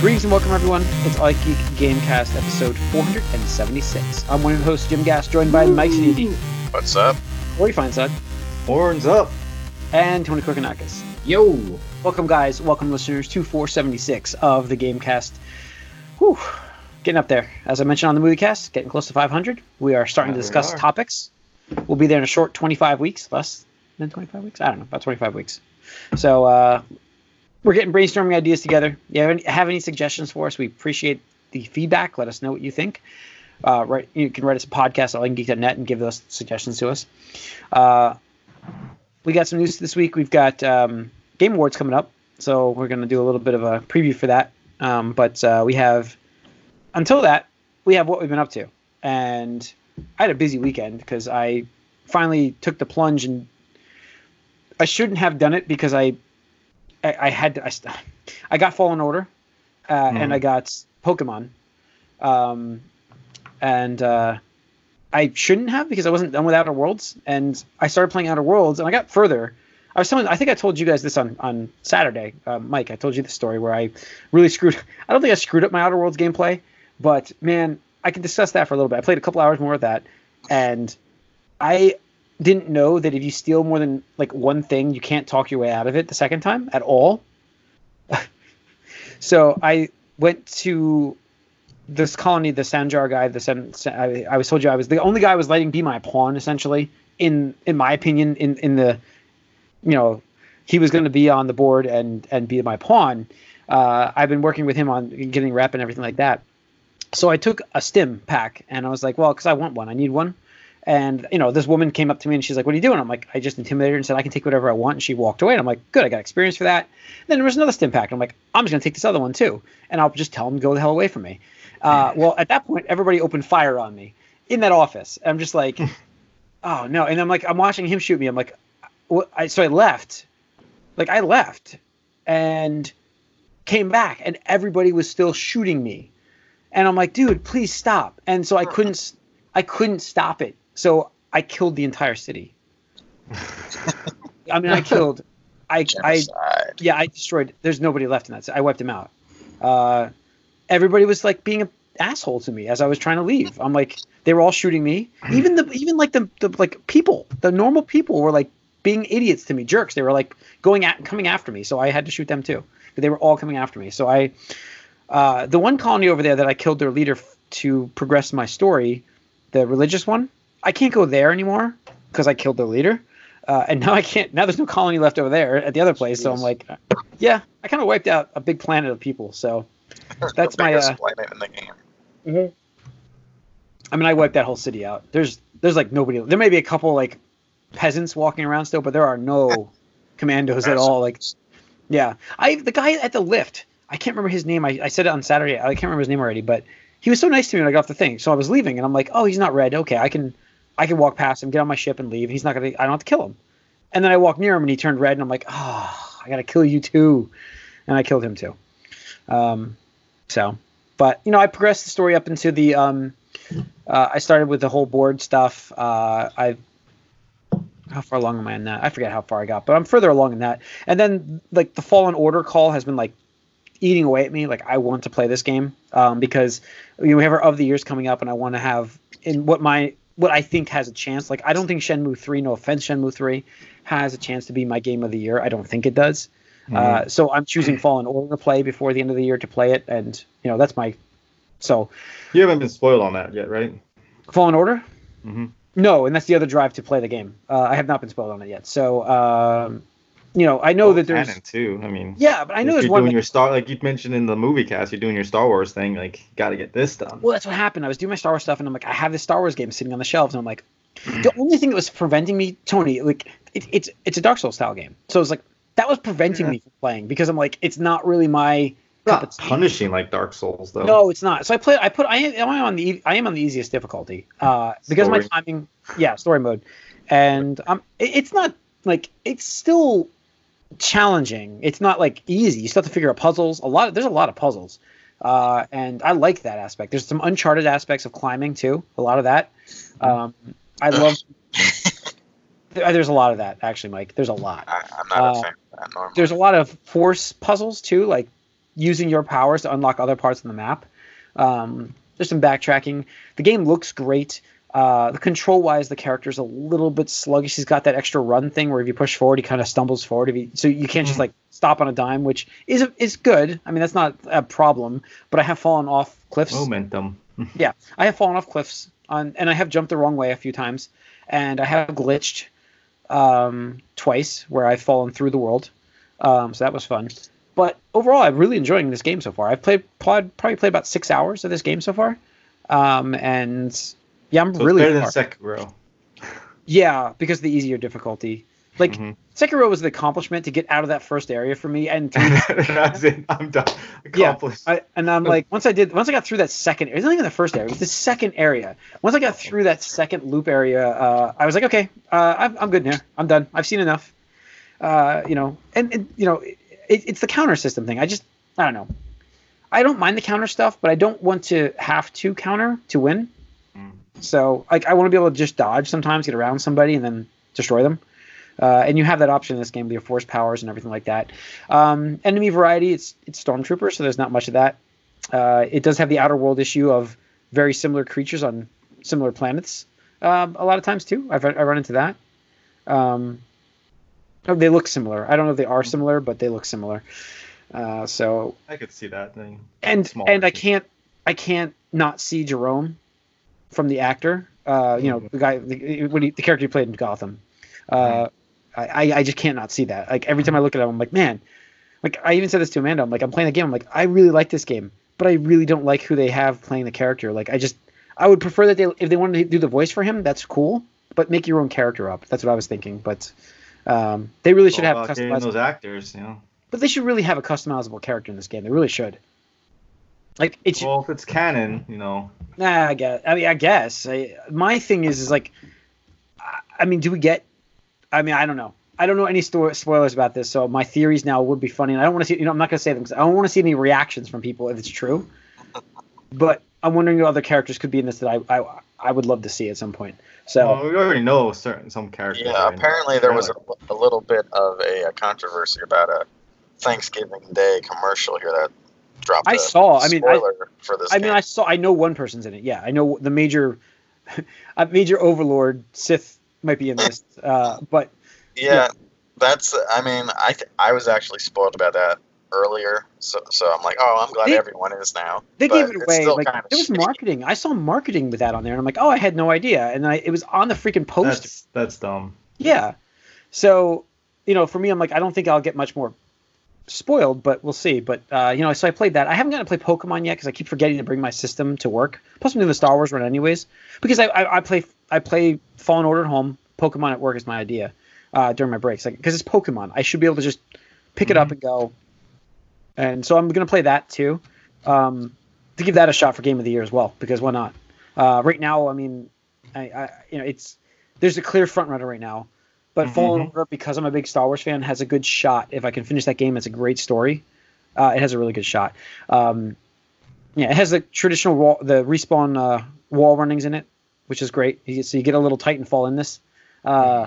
Greetings and welcome, everyone. It's All Geek Gamecast episode 476. I'm one of your hosts, Jim Gass, joined by Mike Sneedy, What's up? Corey Feinsod, Horns up. and Tony Kokonakis. Yo. Welcome, guys. Welcome, listeners, to 476 of the Gamecast. Whew. Getting up there. As I mentioned on the movie cast, getting close to 500. We are starting to Yeah, we discuss are. topics. We'll be there in a short 25 weeks, less than 25 weeks. I don't know, about 25 weeks. So uh, we're getting brainstorming ideas together. You have any, have any suggestions for us? We appreciate the feedback. Let us know what you think. Uh, right, you can write us a podcast at allgeek.net and give those suggestions to us. Uh, we got some news this week. We've got um, Game Awards coming up, so we're going to do a little bit of a preview for that. Um, but uh, we have until that, we have what we've been up to, and I had a busy weekend because I finally took the plunge and I shouldn't have done it because I I, I had to, I, I got Fallen Order uh, and I got Pokemon, um, and uh, I shouldn't have because I wasn't done with Outer Worlds, and I started playing Outer Worlds, and I got further. I was telling, I think I told you guys this on on Saturday, uh, Mike. I told you the story where I really screwed. I don't think I screwed up my Outer Worlds gameplay, but man, I can discuss that for a little bit. I played a couple hours more of that, and I didn't know that if you steal more than like one thing, you can't talk your way out of it the second time at all. so I went to this colony, the Sanjar guy. The San, I, I was told you I was the only guy I was letting be my pawn, essentially. In in my opinion, in in the, you know, he was going to be on the board and and be my pawn. Uh, I've been working with him on getting rep and everything like that. So I took a stim pack and I was like, well, because I want one, I need one. And you know, this woman came up to me and she's like, "What are you doing?" I'm like, "I just intimidated her and said I can take whatever I want." And she walked away. And I'm like, "Good, I got experience for that." And then there was another stim pack. I'm like, "I'm just gonna take this other one too," and I'll just tell them to go the hell away from me. Uh, well, at that point, everybody opened fire on me in that office. I'm just like, "Oh no!" And I'm like, I'm watching him shoot me. I'm like, what? I, so I left. Like I left, and came back, and everybody was still shooting me. And I'm like, "Dude, please stop!" And so I couldn't. I couldn't stop it. So I killed the entire city. I mean, I killed. I, I yeah, I destroyed. There's nobody left in that. So I wiped them out. Uh, everybody was like being an asshole to me as I was trying to leave. I'm like, they were all shooting me. Even the even like the, the like people, the normal people were like being idiots to me, jerks. They were like going at coming after me, so I had to shoot them too. But they were all coming after me. So I, uh, the one colony over there that I killed their leader f- to progress my story, the religious one, I can't go there anymore because I killed their leader. Uh, and now I can't. Now there's no colony left over there at the other place. So I'm like, yeah, I kind of wiped out a big planet of people. So That's the my, biggest uh, planet in the game. I mean, I wiped that whole city out. There's there's like nobody. There may be a couple like peasants walking around still, but there are no commandos at all. Like, yeah, I the guy at the lift. I can't remember his name. I, I said it on Saturday. I can't remember his name already, but he was so nice to me when I got off the thing. So I was leaving, and I'm like, oh, he's not red. Okay, I can I can walk past him, get on my ship, and leave. He's not gonna. I don't have to kill him. And then I walk near him, and he turned red, and I'm like, oh, I gotta kill you too. And I killed him too. Um, so, but you know, I progressed the story up into the um, uh, I started with the whole board stuff. Uh, I how far along am I in that? I forget how far I got, but I'm further along in that. And then like the Fallen Order call has been like eating away at me. Like I want to play this game um, because you know, we have our of the years coming up, and I want to have in what my what I think has a chance. Like I don't think Shenmue three, no offense, Shenmue three has a chance to be my game of the year. I don't think it does. Uh, so I'm choosing Fallen Order to play before the end of the year to play it, and you know that's my so You haven't been spoiled on that yet, right? Fallen Order. Mhm. No, and that's the other drive to play the game. Uh, I have not been spoiled on it yet, so um, you know I know that there's canon too. I mean, yeah, but I know there's you're one. doing your Star, like you mentioned in the movie cast, you're doing your Star Wars thing. Like, got to get this done. Well, that's what happened. I was doing my Star Wars stuff, and I'm like, I have this Star Wars game sitting on the shelves, and I'm like, the only thing that was preventing me, Tony, like, it, it's it's a Dark Souls style game, so it's like that was preventing Yeah. me from playing because I'm like, it's not really my Not tea. punishing like Dark Souls though. No, it's not. So I play. I put. I am, on the. I am on the easiest difficulty. Uh, because my timing. Yeah, story mode, and um, it- it's not like it's still challenging. It's not like easy. You still have to figure out puzzles. A lot. there's a lot of puzzles, uh, and I like that aspect. There's some uncharted aspects of climbing too. A lot of that. Um, I love. There's a lot of that actually, Mike. There's a lot. I, I'm not Uh, a. There's a lot of force puzzles too, like using your powers to unlock other parts of the map. Um, there's some backtracking. The game looks great. Uh, the control wise, the character's a little bit sluggish. He's got that extra run thing where if you push forward, he kind of stumbles forward. If you, so you can't just Mhm. like stop on a dime, which is is good. I mean, that's not a problem. But I have fallen off cliffs. Momentum. Yeah, I have fallen off cliffs on, and I have jumped the wrong way a few times, and I have glitched um, twice where I've fallen through the world. Um, so that was fun. But overall, I'm really enjoying this game so far. I've played probably, probably played about six hours of this game so far, um, and yeah, I'm So really better than far. Sekiro. yeah because of the easier difficulty. Like Mhm. Sekiro was the accomplishment to get out of that first area for me, and That's it. I'm done. Yeah, Accomplished. I, and I'm like, once I did, once I got through that second, it wasn't even the first area, it was the second area. Once I got through that second loop area, uh, I was like, okay, uh, I'm, I'm good now. I'm done. I've seen enough. Uh, you know, and, and you know, it, it's the counter system thing. I just, I don't know. I don't mind the counter stuff, but I don't want to have to counter to win. So, like, I want to be able to just dodge sometimes, get around somebody, and then destroy them. Uh, and you have that option in this game with your force powers and everything like that. Um, enemy variety, it's it's stormtroopers, so there's not much of that. Uh, it does have the outer world issue of very similar creatures on similar planets. Um, a lot of times too, I've I run into that. Um, oh, they look similar. I don't know if they are similar, but they look similar. Uh, so I could see that thing. and and I can't I can't not see Jerome from the actor. Uh, you know the guy the, when he, the character he played in Gotham. Uh, I I I just can't not see that. Like every time I look at him, I'm like, man. Like I even said this to Amanda. I'm like, I'm playing the game. I'm like, I really like this game, but I really don't like who they have playing the character. Like I just I would prefer that they if they wanted to do the voice for him, that's cool. But make your own character up. That's what I was thinking. But um, they really should have customized those actors, you know. but they should really have a customizable character in this game. They really should. Like it should. Well, if it's canon, you know. Nah, I guess. I mean, I guess. I, my thing is, is like, I- I mean, do we get? I mean, I don't know. I don't know any sto- spoilers about this, so my theories now would be funny. And I don't want to see. You know, I'm not going to say them because I don't want to see any reactions from people if it's true. But I'm wondering if other characters could be in this that I I, I would love to see at some point. So Well, we already know certain some characters. Yeah, apparently there was a, a little bit of a, a controversy about a Thanksgiving Day commercial here that dropped. I a saw- I mean, I- spoiler for this. I mean. I saw. I know one person's in it. Yeah, I know the major, a major overlord Sith might be in this. Uh, but yeah, that's. I mean, I th- I was actually spoiled about that earlier, so so I'm like, oh, I'm glad They- everyone is now. they But gave it away. Like kinda there was shitty. marketing. I saw marketing with that on there, and I'm like, oh, I had no idea. And I, it was on the freaking poster. That's that's dumb. Yeah. So, you know, for me, I'm like, I don't think I'll get much more spoiled, but we'll see. But uh, you know, so I played that. I haven't gotten to play Pokemon yet because I keep forgetting to bring my system to work. Plus, I'm doing the Star Wars run anyways because I, I, I play I play Fallen Order at home. Pokemon at work is my idea uh, during my breaks, like because it's Pokemon. I should be able to just pick it up and go. And so I'm gonna play that too, um, to give that a shot for Game of the Year as well because why not? Uh, right now, I mean, I, I you know it's there's a clear front runner right now. But Fallen Mhm. Order, because I'm a big Star Wars fan, has a good shot. If I can finish that game, it's a great story. Uh, it has a really good shot. Um, yeah, it has the traditional wall, the respawn uh, wall runnings in it, which is great. So you get a little Titanfall in this. Uh,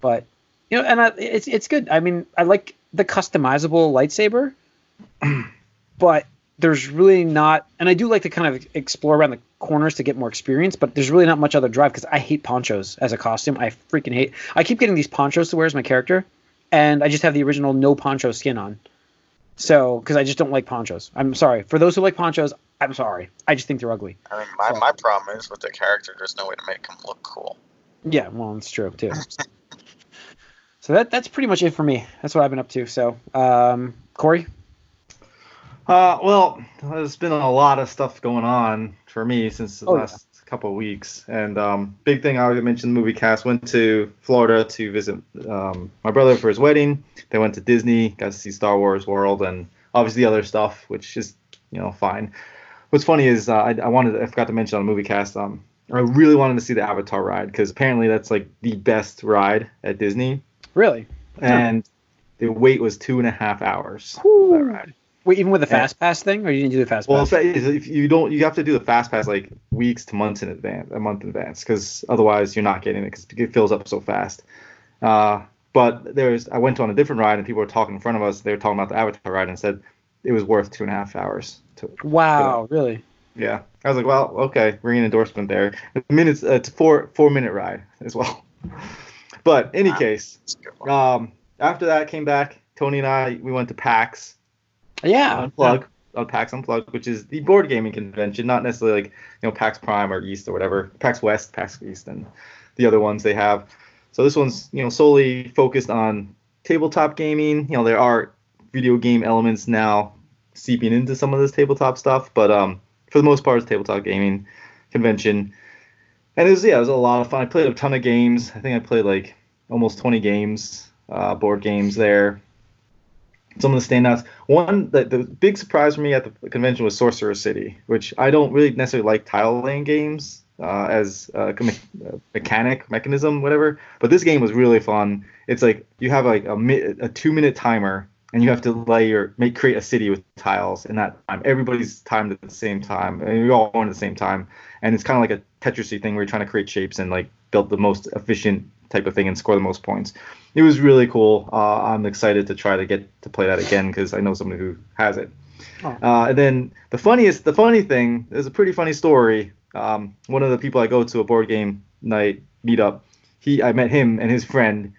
but you know, and I, it's it's good. I mean, I like the customizable lightsaber, but there's really not, and I do like to kind of explore around the corners to get more experience. But there's really not much other drive because I hate ponchos as a costume. I freaking hate. I keep getting these ponchos to wear as my character, and I just have the original no poncho skin on. So, because I just don't like ponchos. I'm sorry for those who like ponchos. I'm sorry. I just think they're ugly. I mean, my, my problem is with the character. There's no way to make him look cool. Yeah, well, it's true too. so that that's pretty much it for me. That's what I've been up to. So, um, Corey, Uh, well, there's been a lot of stuff going on for me since the Oh, yeah. last couple of weeks, and um, big thing I already mentioned. The movie cast went to Florida to visit um, my brother for his wedding. They went to Disney, got to see Star Wars World, and obviously other stuff, which is you know fine. What's funny is uh, I, I wanted I forgot to mention on the movie cast. Um, I really wanted to see the Avatar ride because apparently that's like the best ride at Disney, really? and the wait was two and a half hours. Whew. That ride. Wait, even with the fast pass thing, or you didn't do the fast Well, pass? if, if you don't, you have to do the fast pass like weeks to months in advance, a month in advance, because otherwise you're not getting it because it fills up so fast. Uh, but there's, I went on a different ride and people were talking in front of us. They were talking about the Avatar ride and said it was worth two and a half hours. To, Wow, really? yeah, I was like, well, okay, ringing endorsement there. Minutes, uh, it's a four four minute ride as well. But any Wow. case, It's a good one. um, after that came back. Tony and I we went to PAX Yeah. Unplug on PAX Unplugged, which is the board gaming convention, not necessarily like you know PAX Prime or East or whatever, PAX West, PAX East, and the other ones they have. So this one's you know solely focused on tabletop gaming. You know there are video game elements now seeping into some of this tabletop stuff, but um for the most part it's tabletop gaming convention. And it was yeah, it was a lot of fun. I played a ton of games. I think I played like almost 20 games, uh, board games there. Some of the standouts. One, the, the big surprise for me at the convention was Sorcerer City, which I don't really necessarily like tile laying games uh, as a me- uh, mechanic, mechanism, whatever. But this game was really fun. It's like you have like a, mi- a two minute timer, and you have to lay your make create a city with tiles in that time. Everybody's timed at the same time, and you're all going at the same time. And it's kind of like a Tetrisy thing where you're trying to create shapes and like build the most efficient type of thing and score the most points it was really cool. Uh, I'm excited to try to get to play that again because I know somebody who has it. Oh. Uh, and then the funniest, the funny thing is a pretty funny story. Um, one of the people I go to a board game night meetup, he I met him and his friend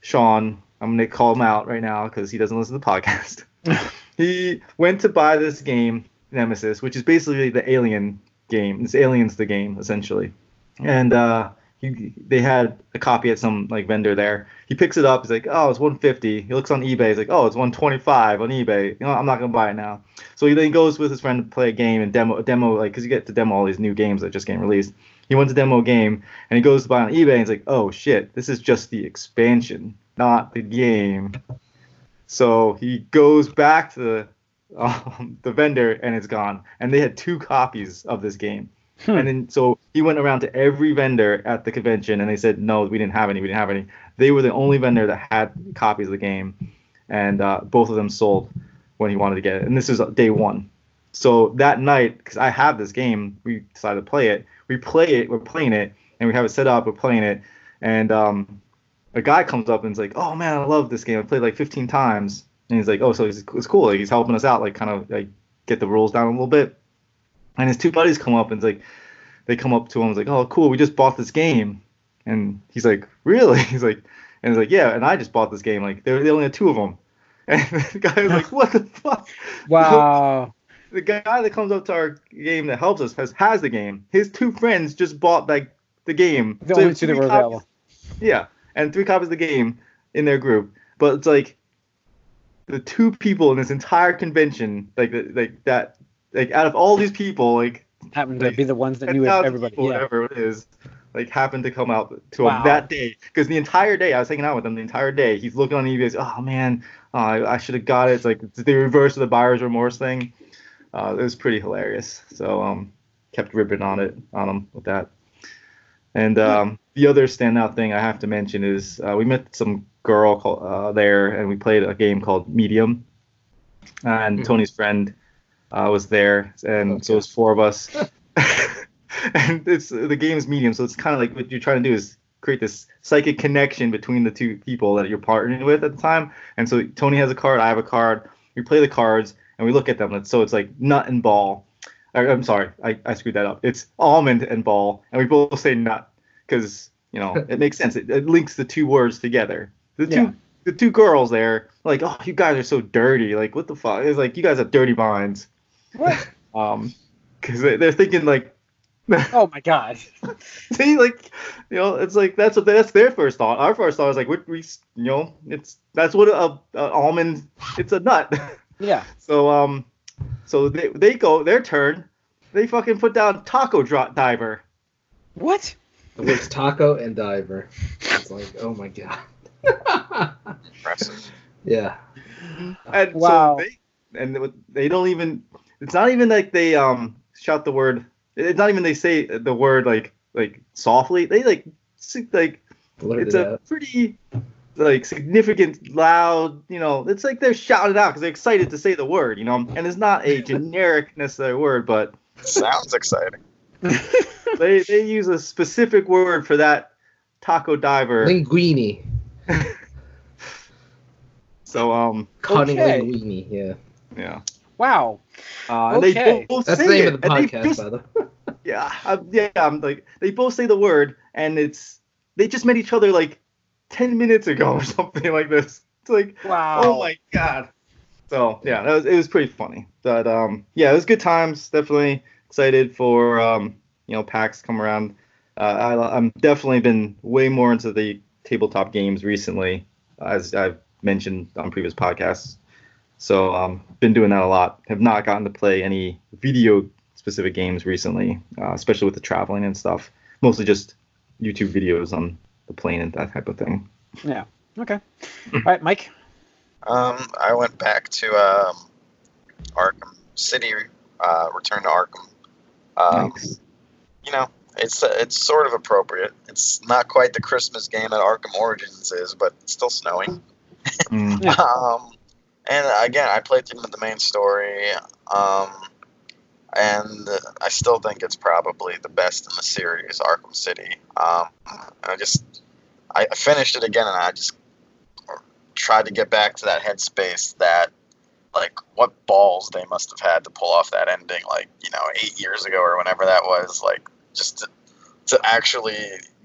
Sean. I'm gonna call him out right now because he doesn't listen to the podcast. he went to buy this game Nemesis, which is basically the Alien game. It's Aliens the game essentially, and uh, he, they had a copy at some like vendor there. He picks it up. He's like, "Oh, it's 150." He looks on eBay. He's like, "Oh, it's 125 on eBay." You know, I'm not gonna buy it now. So he then goes with his friend to play a game and demo, demo like, cause you get to demo all these new games that just getting released. He went to demo a game and he goes to buy on eBay and he's like, "Oh shit, this is just the expansion, not the game." So he goes back to the um, the vendor and it's gone. And they had two copies of this game. Hmm. And then so he went around to every vendor at the convention and they said, no, we didn't have any. We didn't have any. They were the only vendor that had copies of the game. And uh, both of them sold when he wanted to get it. And this is day one. So that night, because I have this game, we decided to play it. We play it, we're playing it, and we have it set up, we're playing it. And um, a guy comes up and is like, "Oh man, I love this game. I played like 15 times." And he's like, "Oh, so it's, it's cool. Like he's helping us out, like kind of like get the rules down a little bit." And his two buddies come up and it's like, they come up to him and it's like, "Oh, cool. We just bought this game." And he's like, "Really?" He's like, and he's like, "Yeah." And I just bought this game. Like they they only had two of them. And the guy was like, "What the fuck?" Wow. the guy that comes up to our game that helps us has has the game. His two friends just bought like the game. The So only two that were available. Yeah, and three copies of the game in their group. But it's like the two people in this entire convention, like like that, like out of all these people, like Happened to Like, be the ones that knew everybody. people, Yeah. whatever it is, like happened to come out to Wow. him that day. Because the entire day, I was hanging out with him the entire day. He's looking on eBay. Oh man, oh, I, I should have got it. It's like the reverse of the buyer's remorse thing. Uh, it was pretty hilarious. So um, kept ripping on it on him with that. And um, the other standout thing I have to mention is uh, we met some girl called, uh, there, and we played a game called Medium. And Mhm. Tony's friend uh, was there, and so it was four of us. and it's the game's Medium, so it's kind of like what you're trying to do is create this psychic connection between the two people that you're partnering with at the time. And so Tony has a card, I have a card. We play the cards, and we look at them. So it's like nut and ball. Or, I'm sorry, I, I screwed that up. It's almond and ball, and we both say nut because you know it makes sense. It, it links the two words together. The two Yeah. the two girls there, like, oh, you guys are so dirty. Like, what the fuck? It's like you guys have dirty minds. What? Um, because they, they're thinking like, Oh my god. see, like, you know, it's like that's what that's their first thought. Our first thought is like, we, we you know, it's that's what a, a almond. It's a nut. Yeah. So um, so they they go their turn. They fucking put down taco drop diver. What? There's Taco and Diver. It's like, oh my god. Impressive. yeah. And Wow. so they and they- they don't even. It's not even like they um shout the word. It's not even they say the word like like softly. They like like Blurted it's a out. pretty like significant loud you know it's like they're shouting out because they're excited to say the word you know and it's not a generic necessary word but Sounds exciting. they they use a specific word for that taco diver Linguini. so um Cunning Okay. linguini, yeah. yeah Wow. Uh, Okay. they both That's the name it, of the podcast, just- by the way. yeah, I, yeah. I'm like they both say the word, and it's they just met each other like ten minutes ago or something like this. It's like, Wow. oh my god. So yeah, that was, it was pretty funny. But um, yeah, it was good times. Definitely excited for um, you know, PAX come around. Uh, I, I'm definitely been way more into the tabletop games recently, as I've mentioned on previous podcasts. So um, been doing that a lot. Have not gotten to play any video specific games recently, uh, especially with the traveling and stuff. Mostly just YouTube videos on the plane and that type of thing. Yeah. Okay. All right, Mike. Um, I went back to um, Arkham City, uh, Return to Arkham. Um, Nice. You know, it's uh, it's sort of appropriate. It's not quite the Christmas game that Arkham Origins is, but it's still snowing. Mm. Yeah. Um, and again, I played through the main story, um, and I still think it's probably the best in the series, Arkham City. Um, I just I I finished it again, and I just tried to get back to that headspace that like what balls they must have had to pull off that ending like you know eight years ago or whenever that was like just to, to actually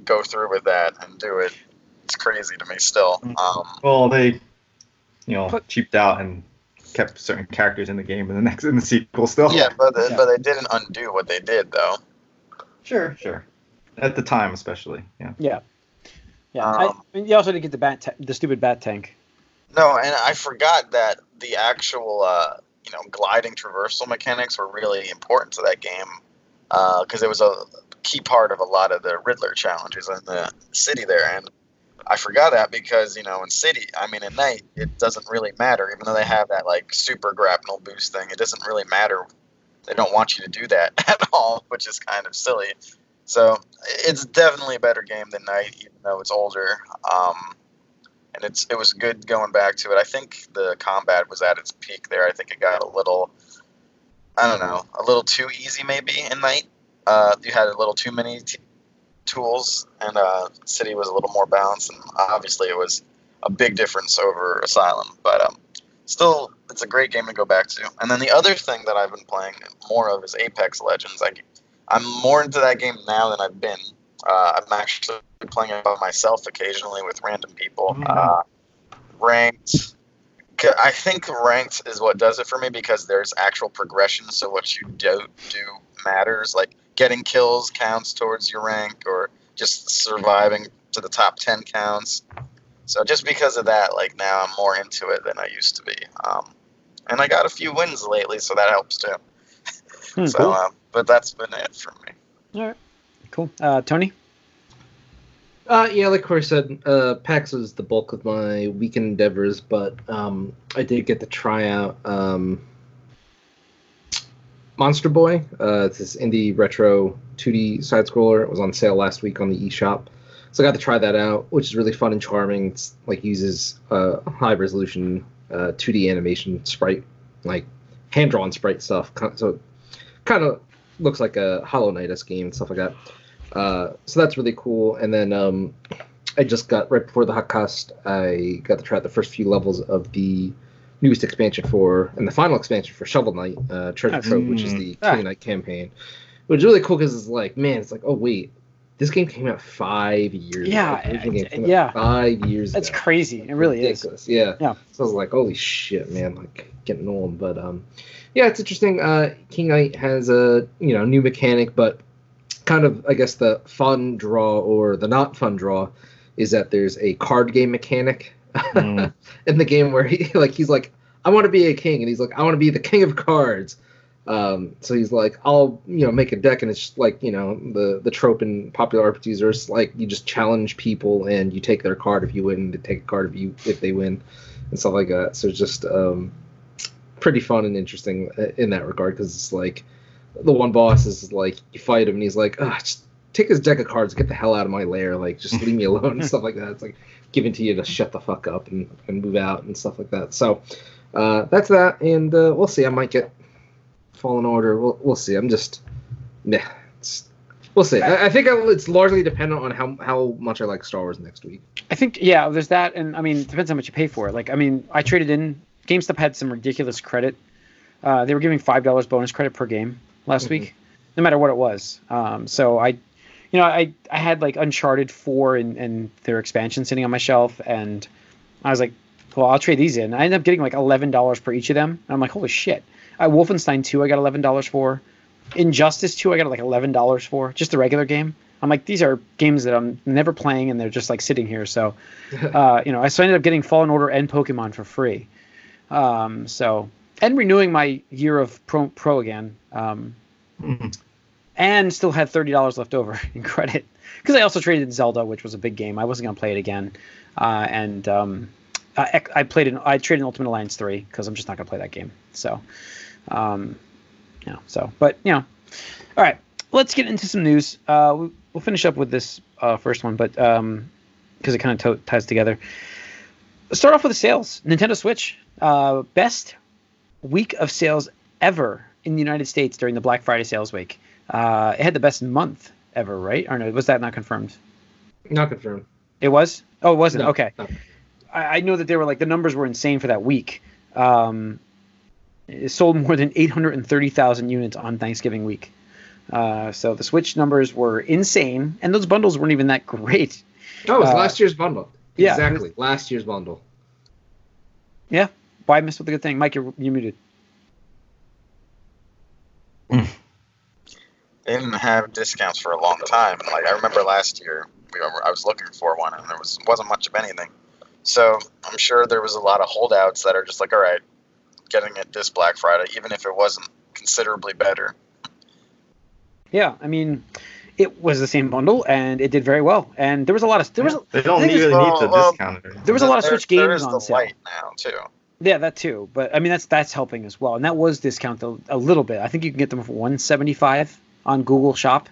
go through with that and do it it's crazy to me still um Well, they, you know, But- cheaped out and kept certain characters in the game in the next in the sequel still. yeah but Yeah. but they didn't undo what they did though Sure, sure. At the time, especially. Yeah. Yeah. Yeah. Um, I, and you also didn't get the bat, ta- the stupid bat tank. no and i forgot that the actual uh you know gliding traversal mechanics were really important to that game because it was a key part of a lot of the riddler challenges in the city there and I forgot that because you know in city, I mean at night, it doesn't really matter. Even though they have that like super grapnel boost thing, it doesn't really matter. They don't want you to do that at all, which is kind of silly. So it's definitely a better game than night, even though it's older. Um, and it's it was good going back to it. I think the combat was at its peak there. I think it got a little, I don't know, a little too easy maybe in night. Uh, you had a little too many t- tools, and uh, City was a little more balanced. And obviously, it was a big difference over Asylum, but um, still, it's a great game to go back to. And then the other thing that I've been playing more of is Apex Legends. I, I'm more into that game now than I've been. Uh, I'm actually playing it by myself occasionally with random people. Mhm. Uh, ranked. I think ranked is what does it for me because there's actual progression. So what you do do matters. Like getting kills counts towards your rank, or just surviving to the top ten counts. So just because of that, like now I'm more into it than I used to be. Um, and I got a few wins lately, so that helps too. Hmm, so, cool. uh, but that's been it for me. All right. Cool. Uh, Tony. Uh, yeah, like Corey said, uh, PAX was the bulk of my weekend endeavors, but um, I did get to try out um, Monster Boy. Uh, it's this indie retro 2D side scroller. It was on sale last week on the eShop, so I got to try that out, which is really fun and charming. It's like uses uh, high resolution uh, 2D animation sprite, like hand drawn sprite stuff. So kind of looks like a Hollow Knight esque game and stuff like that. Uh, so that's really cool. And then um, I just got right before the hot cast, I got to try out the first few levels of the newest expansion for and the final expansion for Shovel Knight, uh, Treasure. Trove, which is the Ah. Knight campaign, which is really cool because it's like, man, it's like, oh wait, this game came out five years. Yeah, ago. Yeah. five years. That's ago. crazy. It really is. Yeah. Yeah. So I was like, holy shit, man, like getting old. But um, yeah, it's interesting. Uh, King Knight has a you know new mechanic, but kind of I guess the fun draw or the not fun draw is that there's a card game mechanic Mm. in the game where he like he's like I want to be a king and he's like I want to be the king of cards. Um, so he's like, I'll you know make a deck and it's just like you know the the trope in popular RPGs it's like you just challenge people and you take their card if you win, they take a card if you if they win, and stuff like that. So it's just um, pretty fun and interesting uh, in that regard because it's like the one boss is like you fight him and he's like, ah, just take his deck of cards, get the hell out of my lair, like just leave me alone and stuff like that. It's like given to you to shut the fuck up and, and move out and stuff like that. So uh, that's that, and uh, we'll see. I might get Fallen Order. We'll we'll see. I'm just yeah. We'll see. I, I think I, it's largely dependent on how how much I like Star Wars next week. I think yeah, there's that, and I mean, it depends how much you pay for it. Like, I mean, I traded in. GameStop had some ridiculous credit Uh, they were giving five dollars bonus credit per game last Mhm. week, no matter what it was. Um, so I, you know, I I had like Uncharted four and and their expansion sitting on my shelf, and I was like, well, I'll trade these in. I ended up getting like eleven dollars per each of them. And I'm like, holy shit! I Wolfenstein two, I got eleven dollars for. Injustice two, I got like eleven dollars for just the regular game. I'm like, these are games that I'm never playing, and they're just like sitting here. So, uh, you know, I so I ended up getting Fallen Order and Pokemon for free. Um, so and renewing my year of pro, pro again. Um, Mhm. And still had thirty dollars left over in credit because I also traded Zelda, which was a big game. I wasn't gonna play it again, uh, and um, I, I played in I traded Ultimate Alliance three because I'm just not gonna play that game. So, um, know, so but you know, all right, let's get into some news. Uh, we, we'll finish up with this uh, first one, but um, because it kind of to- ties together. Let's start off with the sales. Nintendo Switch, uh, best week of sales ever in the United States during the Black Friday sales week. Uh, it had the best month ever, right? Or no, was that not confirmed? Not confirmed. It was. Oh, it wasn't. No, okay. no. I, I know that they were like the numbers were insane for that week. Um, it sold more than 830,000 units on Thanksgiving week. Uh, so the Switch numbers were insane, and those bundles weren't even that great. Oh, it was Uh, last year's bundle. yeah. Exactly. Last year's bundle. Yeah. Why miss with the good thing, Mike? You're, you're muted. They didn't have discounts for a long time. And like I remember last year, we were, I was looking for one, and there was wasn't much of anything. So I'm sure there was a lot of holdouts that are just like, all right, getting it this Black Friday, even if it wasn't considerably better. Yeah, I mean, it was the same bundle, and it did very well. And there was a lot of there was They don't I think really it's- need to well, discount it. there was a lot of There- Switch there games on the sale. light now too. Yeah, that too. But I mean, that's that's helping as well, and that was discounted a little bit. I think you can get them for one seventy five on Google Shop.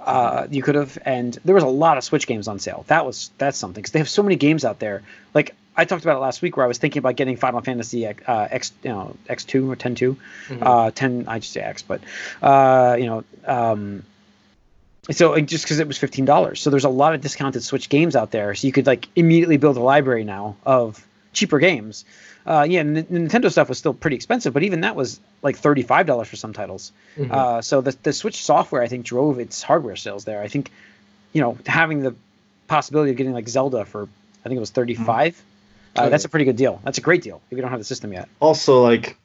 Uh, you could have, and there was a lot of Switch games on sale. That was that's something because they have so many games out there. Like I talked about it last week, where I was thinking about getting Final Fantasy uh, X, you know, X two or ten two, Mhm. uh, ten. I just say X, but uh, you know, um, so just because it was fifteen dollars, so there's a lot of discounted Switch games out there, so you could like immediately build a library now of cheaper games. Uh, yeah, N- Nintendo stuff was still pretty expensive, but even that was like thirty-five dollars for some titles. Mhm. Uh, so the the Switch software, I think, drove its hardware sales there. I think, you know, having the possibility of getting like Zelda for, I think it was thirty-five. Uh, Oh, that's a pretty good deal. That's a great deal if you don't have the system yet. also like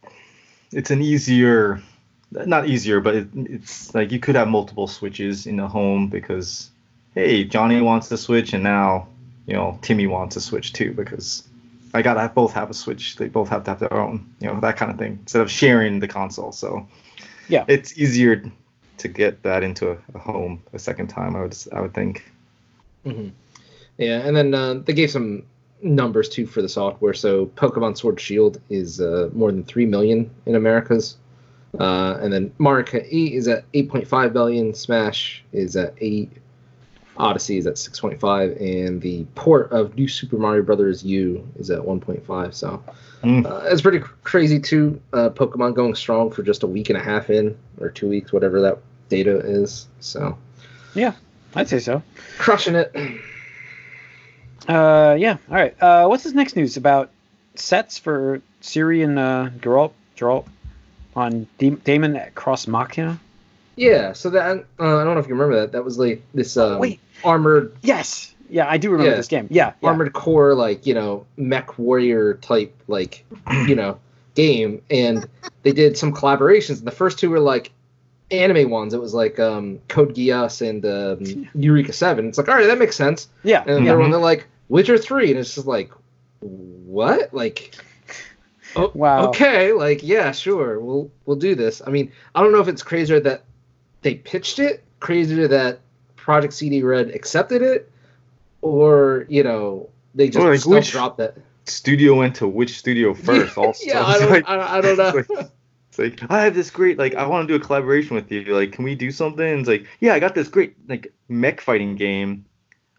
it's an easier not easier but it, it's like you could have multiple switches in the home because hey johnny wants to switch and now you know timmy wants to switch too because i gotta have both have a switch they both have to have their own you know that kind of thing instead of sharing the console so Yeah. it's easier to get that into a, a home a second time i would i would think hmm Yeah, and then uh, they gave some numbers too for the software. So Pokemon Sword Shield is uh, more than three million in Americas, uh, and then Mario Kart 8 is at 8.5 billion. Smash is at eight. Odyssey is at 6.5, and the port of New Super Mario Brothers U is at 1.5. So Mm. uh, it's pretty crazy too. Uh, Pokemon going strong for just a week and a half in, or two weeks, whatever that data is. So yeah, I'd say so. crushing it. Uh, yeah. All right. Uh, what's this next news about sets for Ciri and uh, Geralt, Geralt on Daemon at Cross Machina? Yeah, so that uh, I don't know if you remember that. That was like this um, Wait. armored Yes. Yeah, I do remember Yeah. this game. Yeah. yeah. armored core like you know mech warrior type like you know game, and they did some collaborations. And the first two were like anime ones. It was like um, Code Geass and um, Eureka Seven. It's like all right, that makes sense. Yeah. And the yeah. one they're like Witcher Three, and it's just like what like. Oh, Wow. Okay, like yeah, sure, we'll we'll do this. I mean, I don't know if it's crazier that they pitched it, crazier that Project CD Red accepted it, or you know they just like, which- dropped that. studio went to which studio first also yeah, I don't, like- I, I don't know. It's like, it's like I have this great like I want to do a collaboration with you. Like, can we do something? And it's like, yeah, I got this great like mech fighting game.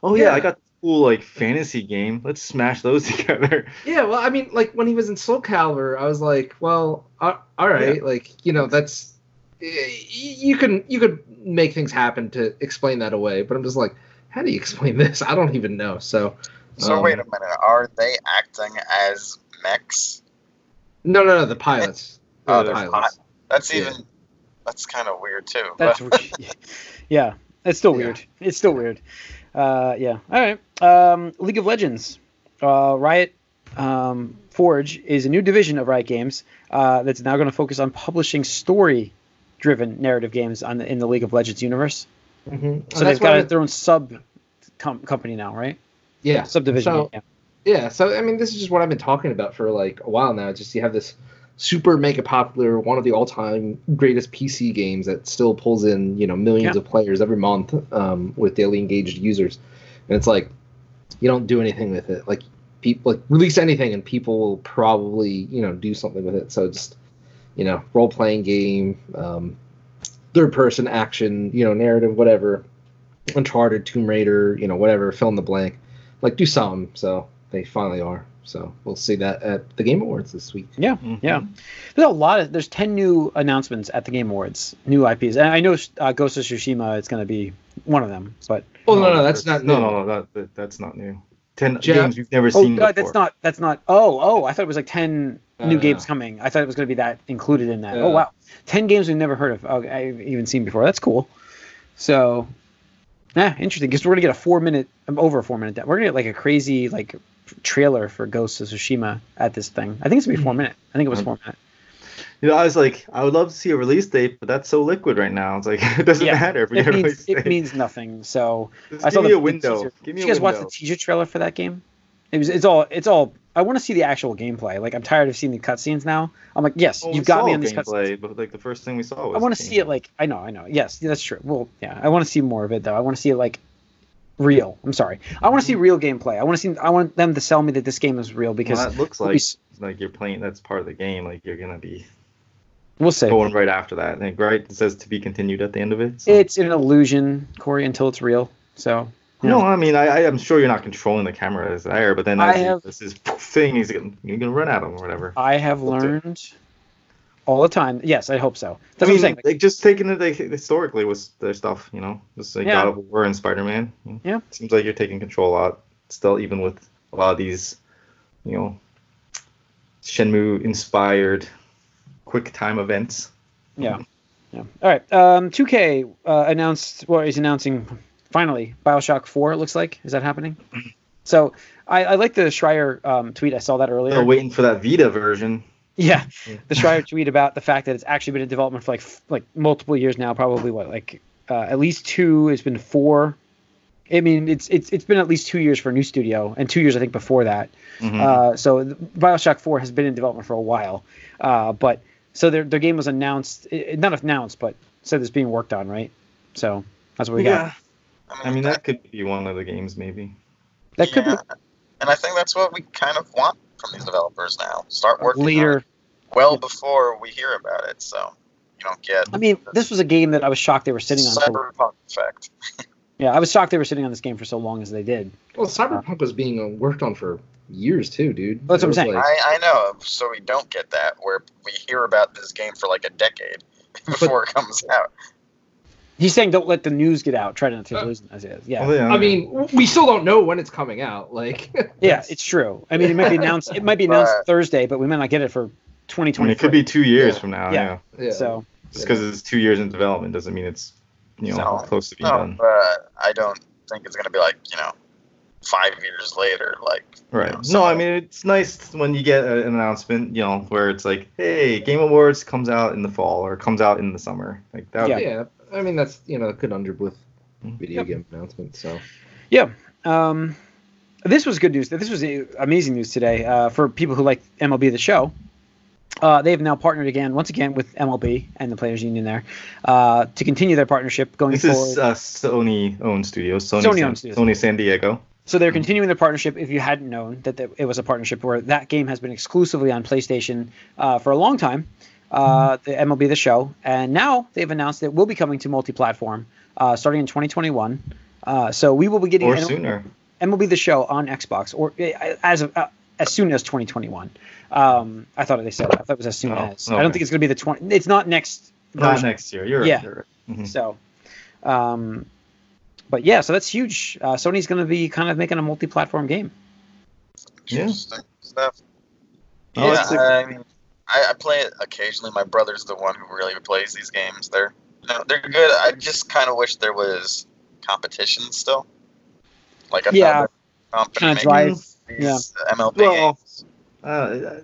Oh yeah, Yeah. I got this cool like fantasy game. Let's smash those together. yeah, well, I mean, like when he was in Soul Calibur, I was like, well, uh, all right, like you know, that's you can you could make things happen to explain that away, but I'm just like, how do you explain this? I don't even know. So, So um, wait a minute, are they acting as mechs? No, no, no, the pilots. Oh, the there's pilots. That's Yeah. even that's kind of weird too. That's but- weird. yeah, it's still Yeah. weird. It's still weird. Uh, yeah. All right. Um, League of Legends. Uh, Riot um, Forge is a new division of Riot Games uh, that's now going to focus on publishing story-driven narrative games on the, in the League of Legends universe. Mhm. So they've got their own sub com- company now, right? yeah Subdivision. So, yeah. Yeah, so I mean, this is just what I've been talking about for like a while now. Just you have this super mega popular, one of the all-time greatest PC games that still pulls in you know millions Yeah. of players every month um, with daily engaged users, and it's like you don't do anything with it. Like people like release anything and people will probably you know do something with it. So just you know role-playing game, um, third-person action, you know narrative, whatever. Uncharted, Tomb Raider, you know whatever, fill in the blank. Like do something. So they finally are. So we'll see that at the Game Awards this week. Mhm. Yeah. There's a lot of there's ten new announcements at the Game Awards, new IPs, and I know uh, Ghost of Tsushima is going to be one of them, but Oh no, no, that's not no, no, no, that, that, that's not new. Ten Jeff- games you've never oh, seen before. that's not that's not. Oh, oh, I thought it was like ten new Uh, games coming. I thought it was going to be that included in that. Yeah. Oh wow, ten games we've never heard of. Oh, I've even seen before. That's cool. So, yeah, interesting. Because we're gonna get a four minute, over a four minute. We're gonna get like a crazy like trailer for Ghost of Tsushima at this thing. I think it's gonna be four minute. I think it was four minute. You know, I was like, I would love to see a release date, but that's so liquid right now. It's like it doesn't Yeah, matter if we It get a means release it means nothing. So Just I give saw me the a window. Teaser. Give me Did a you guys watch the teaser trailer for that game? It was. It's all. It's all. I want to see the actual gameplay. Like I'm tired of seeing the cutscenes now. I'm like, yes, Well, you've got me on these cutscenes. gameplay, but like the first thing we saw was. I want to see it like I know, I know. Yes, that's true. Well, yeah, I want to see more of it though. I want to see it like real. I'm sorry. I want to see mm-hmm. real gameplay. I want to see. I want them to sell me that this game is real because Well, that looks like s- like you're playing. That's part of the game. Like you're gonna be we'll see. going right after that. and right. It says to be continued at the end of it. so- It's an illusion, Corey, until it's real. So No, I mean, I, I am sure you're not controlling the camera as there, but then I as he- have- this is thing, he's gonna, you're gonna run at him or whatever. I have do it. learned all the time. Yes, I hope so. I That's mean, what I'm saying. like just taking it like, historically was their stuff, you know, just like Yeah. God of War and Spider Man. Yeah. seems like you're taking control a lot still, even with a lot of these, you know, Shenmue inspired quick time events. Yeah. Yeah. All right. Um, 2K uh, announced, well, he's announcing finally Bioshock 4, it looks like. Is that happening? So I, I like the Schreier um, tweet. I saw that earlier. They're waiting for that Vita version. Yeah, Yeah. the Schreier tweet about the fact that it's actually been in development for like like multiple years now. Probably what like uh, at least two. It's been four. I mean, it's it's it's been at least two years for a new studio, and two years I think before that. Mhm. Uh, so Bioshock Four has been in development for a while, uh, but so their their game was announced, not announced, but said it's being worked on, right? So that's what we got. I mean, that could be one of the games, maybe. That could yeah. And I think that's what we kind of want from these developers now. Start be working on later. it well before we hear about it, so you don't get I mean, this was a game that I was shocked they were sitting on. Cyberpunk effect. yeah, I was shocked they were sitting on this game for so long as they did. Well, Cyberpunk was being uh, worked on for years too, dude. That's what I'm saying. like- I, I know, so we don't get that where we hear about this game for like a decade before it comes out. He's saying don't let the news get out. Try not to Uh, lose. As it is. Yeah. Well, yeah, I mean, we still don't know when it's coming out. Like, Yeah, it's true. I mean, it might be announced. It might be announced But- Thursday, but we might not get it for I 2020. it could be two years Yeah. from now. Yeah. Yeah. yeah. So Just because it's two years in development doesn't mean it's, you know, No. close to being No, done. but I don't think it's gonna be like you know, five years later. Like Right. know, No, I mean it's nice when you get an announcement, you know, where it's like, "Hey, Game Awards comes out in the fall or comes out in the summer." Like that. Yeah. yeah. I mean, that's you know, good under with Mhm. video Yep. game announcements. So yeah. Um, this was good news. This was uh, amazing news today uh, for people who like MLB the show. Uh, they have now partnered again, once again, with MLB and the Players Union there uh, to continue their partnership going This forward. is uh, Sony owned studios. Sony, Sony San, owned studios. Sony San Diego. So they're continuing their partnership. If you hadn't known that it was a partnership where that game has been exclusively on PlayStation uh, for a long time, uh, the MLB The Show, and now they've announced it will be coming to multi-platform uh, starting in 2021. Uh, so we will be getting Or M- sooner. MLB The Show on Xbox, or uh, as of, uh, as soon as 2021. Um, I thought they said that. I thought it was as soon Oh, as. I don't think it's going to be the 20. It's not next. Not version. next year. You're Yeah. right. You're right. Mhm. So, um, but yeah, so that's huge. Uh, Sony's going to be kind of making a multi-platform game. Yeah. stuff. Oh, Yeah, that's a- I mean, I, I play it occasionally. My brother's the one who really plays these games. They're no, they're good. I just kind of wish there was competition still. Like another Yeah, company Kind of making drive. these MLB Well, games. Uh,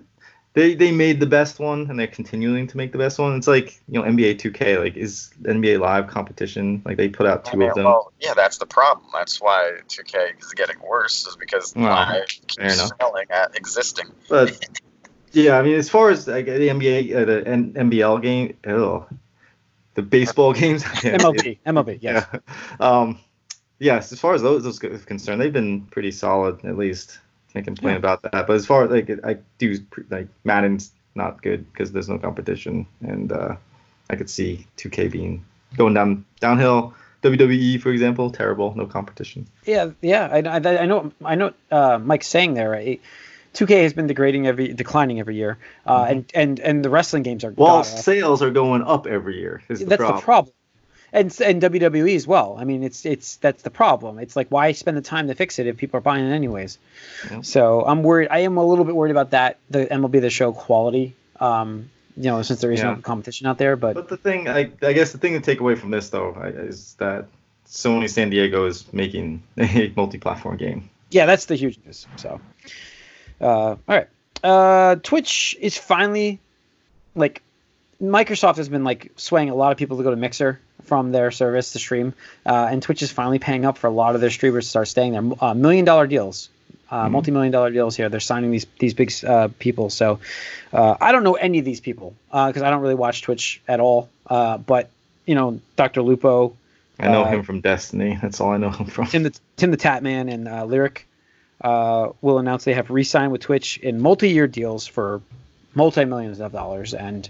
they they made the best one and they're continuing to make the best one. It's like you know NBA 2K. Like is NBA Live competition? Like they put out I two mean, of them. well, yeah, that's the problem. That's why 2K is getting worse, is because Well, live fair keeps failing at existing. But yeah, I mean, as far as like, the NBA, uh, the N- NBL game, oh, the baseball games, yeah, MLB, MLB, yes. Yeah. Um, yes, as far as those those are concerned, they've been pretty solid at least. Can't complain Yeah. about that. But as far as like I do like Madden's not good because there's no competition, and uh, I could see 2K being going down downhill. WWE, for example, terrible, no competition. Yeah, yeah. I, I, I know. I know. Uh, Mike's saying there. Right? 2K has been degrading every, declining every year, uh, and and and the wrestling games are. Well, sales are going up every year. Is the that's problem. the problem. And and WWE as well. I mean, it's it's that's the problem. It's like why spend the time to fix it if people are buying it anyways. Yeah. So I'm worried. I am a little bit worried about that. The MLB the Show quality. Um, you know, since there is Yeah. no competition out there, but But the thing, I, I guess the thing to take away from this though is that Sony San Diego is making a multi-platform game. yeah, that's the huge news. So, uh, all right. Uh, Twitch is finally like Microsoft has been like swaying a lot of people to go to Mixer from their service to stream, uh, and Twitch is finally paying up for a lot of their streamers to start staying there. Uh, million dollar deals, uh, Mhm. multi-million dollar deals here. They're signing these these big uh, people. So uh, I don't know any of these people because I don't really watch Twitch at all. Uh, but you know, Dr. Lupo, I know Uh, him from Destiny. That's all I know him from. Tim the Tim the Tatman and uh, Lirik uh, will announce they have re-signed with Twitch in multi-year deals for multi-millions of dollars. And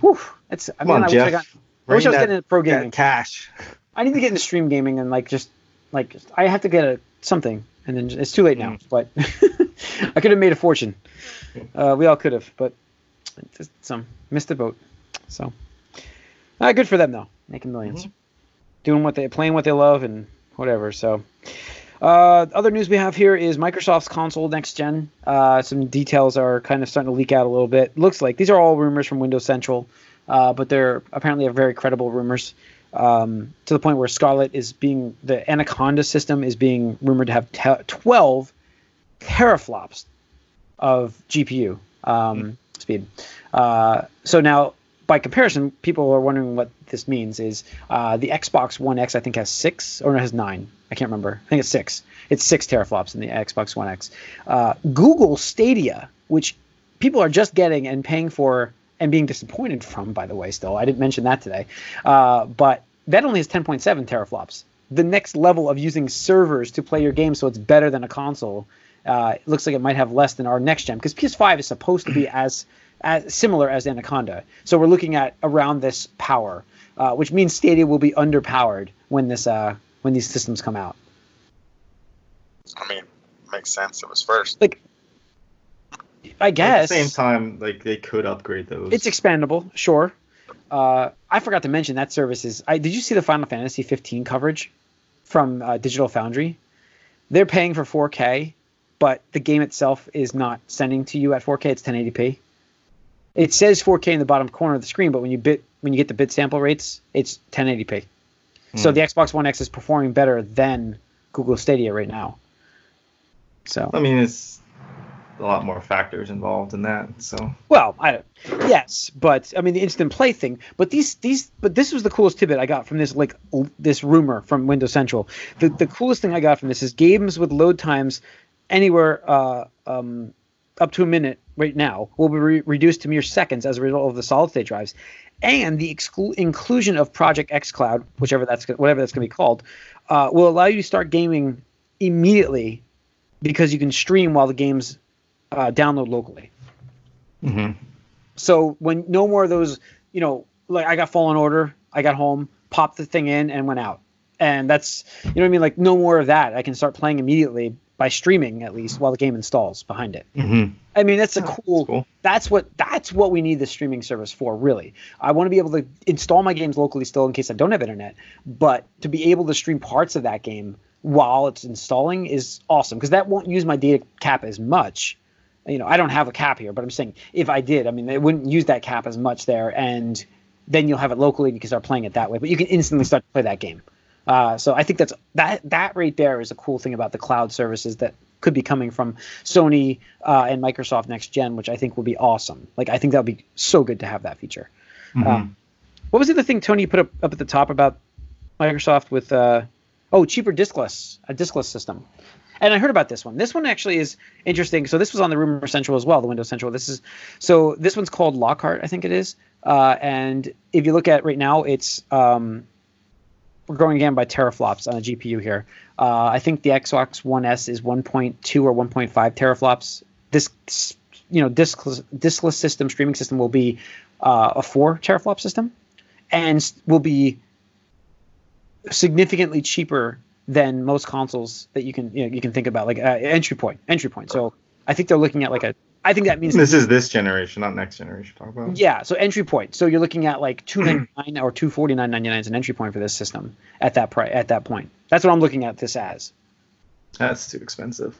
whew, it's I mean, on, I wish I got. I wish I was Bring getting that- into pro that gaming. cash. I need to get into stream gaming and like just like just- I have to get a something, and then it's too late now. But I could have made a fortune. Uh, we all could have, but just some missed the boat. So, uh, good for them though, making 1000000s doing what they playing what they love and whatever. So. Uh, other news we have here is Microsoft's console next gen. Uh, some details are kind of starting to leak out a little bit. Looks like these are all rumors from Windows Central, uh, but they're apparently are very credible rumors. Um, to the point where Scarlett is being the Anaconda system is being rumored to have te- 12 teraflops of GPU um, speed. Uh, so now, by comparison, people are wondering what this means. Is uh, the Xbox One X I think has six or no, has nine? I can't remember. I think it's six. It's six teraflops in the Xbox One X. Uh, Google Stadia, which people are just getting and paying for and being disappointed from, by the way. Still, I didn't mention that today, uh, but that only has 10.7 teraflops. The next level of using servers to play your game, so it's better than a console. Uh, it looks like it might have less than our next gen because PS5 is supposed to be as as similar as Anaconda. So we're looking at around this power, uh, which means Stadia will be underpowered when this uh, when these systems come out. I mean, makes sense. It was first. Like, I guess At the same time, like they could upgrade those. it's expandable, sure. Uh, I forgot to mention that service is. I did you see the Final Fantasy 15 coverage from uh, Digital Foundry? They're paying for 4K, but the game itself is not sending to you at 4K. It's 1080p. It says 4K in the bottom corner of the screen, but when you bit when you get the bit sample rates, it's 1080p. So Hmm. the Xbox One X is performing better than Google Stadia right now. So I mean, it's a lot more factors involved in that. So Well, I yes, but I mean the instant play thing. But these these but this was the coolest tidbit I got from this like this rumor from Windows Central. The the coolest thing I got from this is games with load times anywhere uh, um, up to a minute right now will be re- reduced to mere seconds as a result of the solid state drives, and the exclu- inclusion of Project xCloud, whichever that's whatever that's going to be called, uh, will allow you to start gaming immediately because you can stream while the games uh, download locally. hmm So when no more of those, you know, like I got Fallen Order, I got home, popped the thing in, and went out, and that's you know what I mean. Like no more of that. I can start playing immediately by streaming at least while the game installs behind it. hmm I mean that's a Yeah, cool. that's cool. That's what that's what we need the streaming service for. Really, I want to be able to install my games locally still in case I don't have internet, but to be able to stream parts of that game while it's installing is awesome because that won't use my data cap as much you know, I don't have a cap here, but I'm saying if I did, I mean, it wouldn't use that cap as much there, and then you'll have it locally and you can start playing it that way. But you can instantly start to play that game. Uh, so I think that's that that right there is a cool thing about the cloud services that could be coming from Sony uh, and Microsoft next gen, which I think will be awesome. Like I think that would be so good to have that feature. Mhm. Um, what was the other thing Tony put up, up at the top about Microsoft with uh, oh cheaper diskless a diskless system? And I heard about this one. This one actually is interesting. So this was on the Rumor Central as well, the Windows Central. This is so this one's called Lockhart, I think it is. Uh, and if you look at right now, it's um, we're going again by teraflops on a GPU here. Uh, I think the Xbox One S is 1.2 or 1.5 teraflops. This you know diskless, diskless system streaming system will be uh, a four teraflop system, and will be significantly cheaper than most consoles that you can you, know, you can think about, like uh, entry point entry point. So I think they're looking at like a. I think that means This is this generation, not next generation. Talk about. yeah, so entry point. So you're looking at like two ninety nine or two forty nine ninety nine is an entry point for this system at that price at that point. That's what I'm looking at this as. That's too expensive.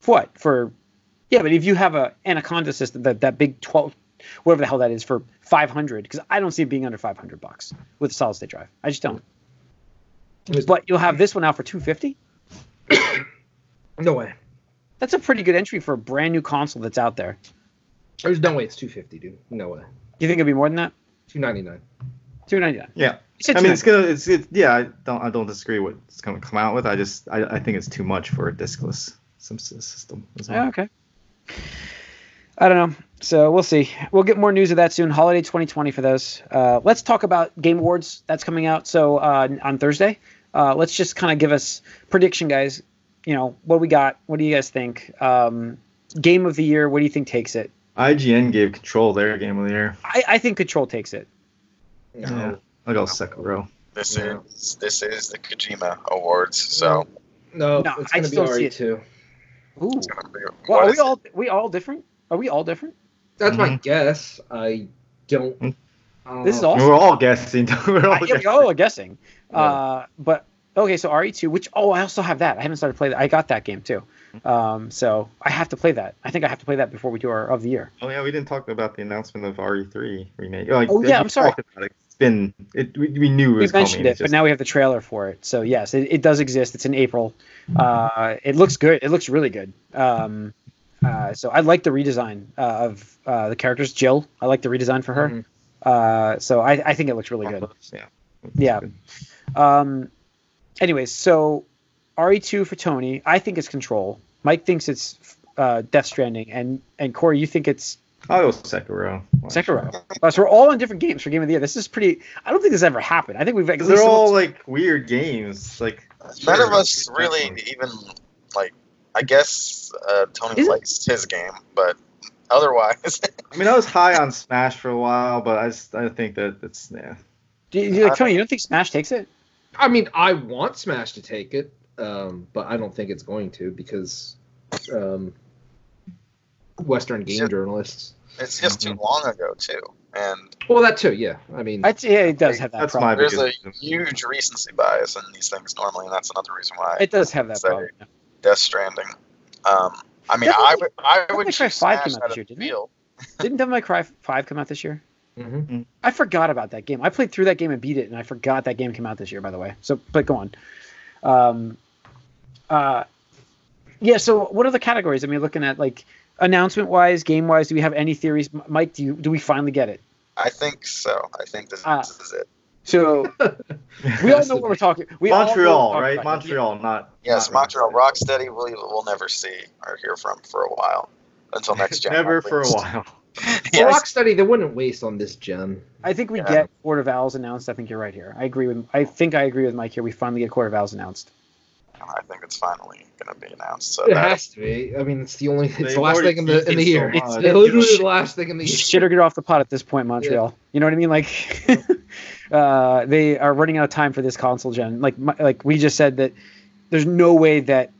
For what? For yeah, but if you have a Anaconda system, that that big twelve, whatever the hell that is, for five hundred, because I don't see it being under five hundred bucks with a solid state drive. I just don't. But you'll have this one out for two fifty. No way. That's a pretty good entry for a brand new console that's out there. There's no way it's 250, dude. No way. You think it'd be more than that? 299. Two ninety nine. Yeah. I mean, it's gonna. It's it, yeah. I don't. I don't disagree with it's gonna come out with. I just. I, I think it's too much for a discless sym- system. As well. Yeah, okay. I don't know. So we'll see. We'll get more news of that soon. Holiday 2020 for those. Uh, let's talk about Game Awards. That's coming out. So uh, on Thursday. Uh, let's just kind of give us prediction, guys. You know what we got. What do you guys think? Um, game of the year. What do you think takes it? IGN gave Control their game of the year. I, I think Control takes it. No. Yeah. I'll go row. This Yeah. is this is the Kojima Awards, so No, No, it's I going to still be see it. RE2. Ooh. it's gonna be. Well, are we is it? all we all different? Are we all different? That's my Mhm. guess. I don't. Mm. uh, This is I awesome. We're all guessing. We're all Uh, yeah, we guessing. all are guessing. Yeah. Uh, but okay, so RE2, which oh, I also have that. I haven't started play that. I got that game too. Um, so I have to play that. I think I have to play that before we do our of the year. Oh yeah, we didn't talk about the announcement of RE3 remake. Like, Oh, yeah, I'm sorry. it. It's been. It, we, we knew it We mentioned coming. it, it's but now we have the trailer for it. So yes, it, it does exist. It's in April. Uh, it looks good. It looks really good. Um, uh, so I like the redesign uh, of uh, the characters. Jill, I like the redesign for her. Mhm. Uh, so I, I think it looks really good. Yeah. Yeah. Um, anyways, so RE2 for Tony. I think it's Control. Mike thinks it's uh, Death Stranding, and and Corey, you think it's I'll go Sekiro. Sekiro. Uh, so we're all on different games for Game of the Year. This is pretty. I don't think this ever happened. I think we've at least they're all like weird games. Like None sure, of us really even like. I guess uh, Tony Is it? likes his game, but otherwise, I mean, I was high on Smash for a while, but I just I think that it's yeah. Do you, like, Tony, you don't think Smash takes it? I mean, I want Smash to take it, um, but I don't think it's going to because um, Western game Sure. journalists. it's just too long ago too, and Well, that too, yeah. I mean, I'd yeah, it does have that That's problem. my there's a huge recency bias in these things normally, and that's another reason why It does have that Say- problem. Death Stranding. Um, I mean, Devil I would I Devil would May Cry 5 Smash came out out this year, didn't it? field. Didn't Devil May Cry 5 come out this year? Mhm. I forgot about that game. I played through that game and beat it, and I forgot that game came out this year. By the way, so but go on. Um, uh, yeah. So what are the categories? I mean, looking at like announcement wise, game wise, do we have any theories? Mike, do you do we finally get it? I think so. I think this, Ah. this is it. So we all know what we're talking. We all know what we're Montreal, talking right? about. Montreal, not. Yes, not Montreal Rocksteady. We will never see or hear from for a while until next gen. Never for a while. Well, yes. Rocksteady, they wouldn't waste on this gem. I think we Yeah. get Court of Owls announced. I think you're right here. I agree with. I think I agree with Mike here. We finally get Court of Owls announced. I think it's finally going to be announced. So It that, has to be. I mean, it's the only. It's the last thing in the in the year. It's It's- literally the last thing in the year. Shit or get off the pot at this point, Montreal. You know what I mean? Like, uh, they are running out of time for this console gen. Like, like we just said that there's no way that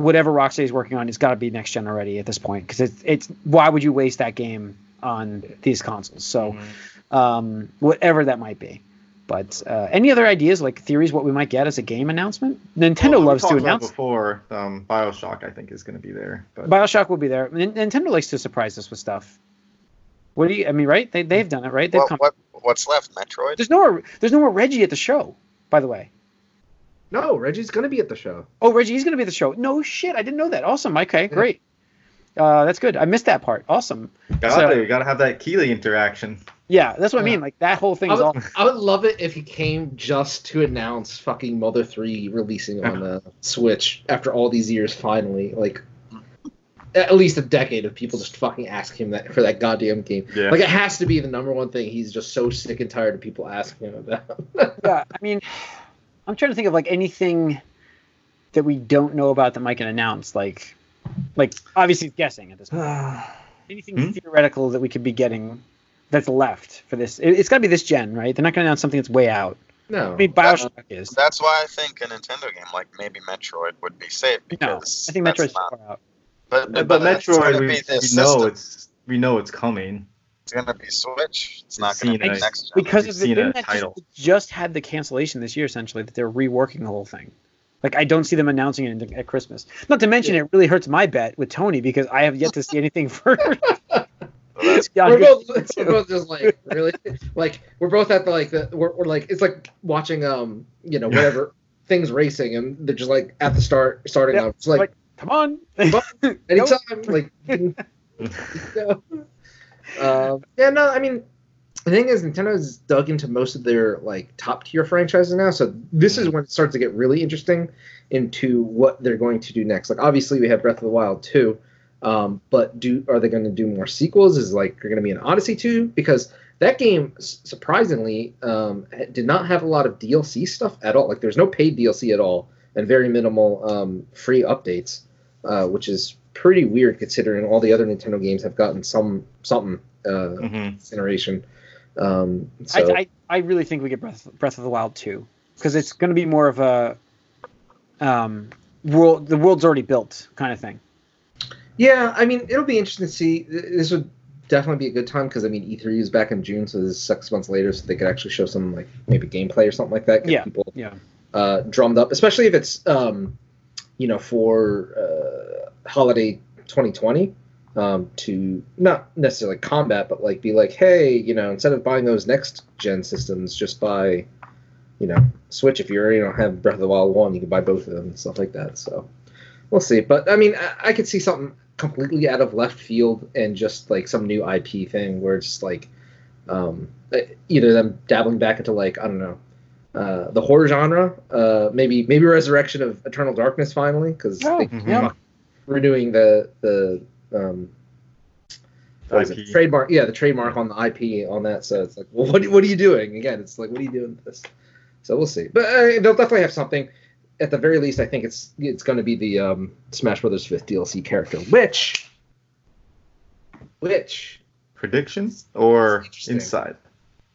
whatever Rocksteady is working on has got to be next gen already at this point because it's it's why would you waste that game on these consoles? So, Mm-hmm. um, whatever that might be. But uh, any other ideas, like theories, what we might get as a game announcement? Nintendo Well, loves to talked about announce. before. Um, Bioshock, I think, is going to be there. But Bioshock will be there. Nin- Nintendo likes to surprise us with stuff. What do you? I mean, right? They they've done it, right? They've What, come. what what's left? Metroid. There's no more. There's no more Reggie at the show. By the way. No, Reggie's gonna be at the show. Oh, Reggie, he's going to be at the show. No shit, I didn't know that. Awesome. Okay, great. Uh, that's good. I missed that part. Awesome. got so- there. You got to have that Keighley interaction. Yeah, that's what I mean. Like that whole thing I is would, all. I would love it if he came just to announce fucking Mother 3 releasing on uh, Switch after all these years finally. Like at least a decade of people just fucking asking him that for that goddamn game. Yeah. Like it has to be the number one thing he's just so sick and tired of people asking him about. Yeah, I mean, I'm trying to think of like anything that we don't know about that Mike can announce. Like, like obviously he's guessing at this point. Anything Hmm? theoretical that we could be getting that's left for this? It, it's got to be this gen, right? They're not going to announce something that's way out. no. I mean, Bioshock is. That's why I think a Nintendo game like maybe Metroid would be safe No, because I think Metroid's not- far out. But, But, but, it's Metroid, we, we know system. it's we know it's coming. It's gonna be Switch. It's not gonna Seen be it. next gen. Because We've of the seen thing a that title. just, just had the cancellation this year, essentially, that they're reworking the whole thing. Like, I don't see them announcing it at Christmas. Not to mention, it really hurts my bet with Tony because I have yet to see anything for. So that's Yeah, we're both, we're both just like really like we're both at the like the we're, we're like it's like watching um you know whatever things racing and they're just like at the start starting Yep, out it's like, like, Come on. anytime like no. Um, yeah no I mean the thing is Nintendo's dug into most of their like top tier franchises now so this is when it starts to get really interesting into what they're going to do next like obviously we have Breath of the Wild 2 um, but do are they going to do more sequels? Is like you're going to be an Odyssey 2 because that game surprisingly um, did not have a lot of DLC stuff at all. Like there's no paid DLC at all and very minimal um, free updates, uh, which is pretty weird considering all the other Nintendo games have gotten some something uh, hmm this iteration. Um, so I, I, I really think we get Breath, Breath of the Wild 2 because it's going to be more of a um, world. The world's already built kind of thing. Yeah, I mean, it'll be interesting to see. This would definitely be a good time because I mean, E3 is back in June, so this is six months later, so they could actually show some like maybe gameplay or something like that. Get Yeah. people Yeah. uh, drummed up, especially if it's um, you know for uh, holiday 2020 um, to not necessarily combat, but like be like, hey, you know, instead of buying those next gen systems, just buy, you know, Switch. If you already don't have Breath of the Wild one, you can buy both of them and stuff like that. So we'll see. But I mean, I, I could see something completely out of left field and just like some new IP thing where it's just like um, either them dabbling back into like I don't know uh, the horror genre, uh, maybe maybe resurrection of Eternal Darkness finally because Oh, they Mhm. Renewing the the um, what is it? Trademark yeah the trademark on the IP on that so it's like well what what are you doing? Again it's like what are you doing with this? So we'll see. But uh, they'll definitely have something. At the very least I think it's it's going to be the um, Smash Brothers fifth DLC character. Which which? Predictions or inside?